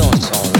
That don't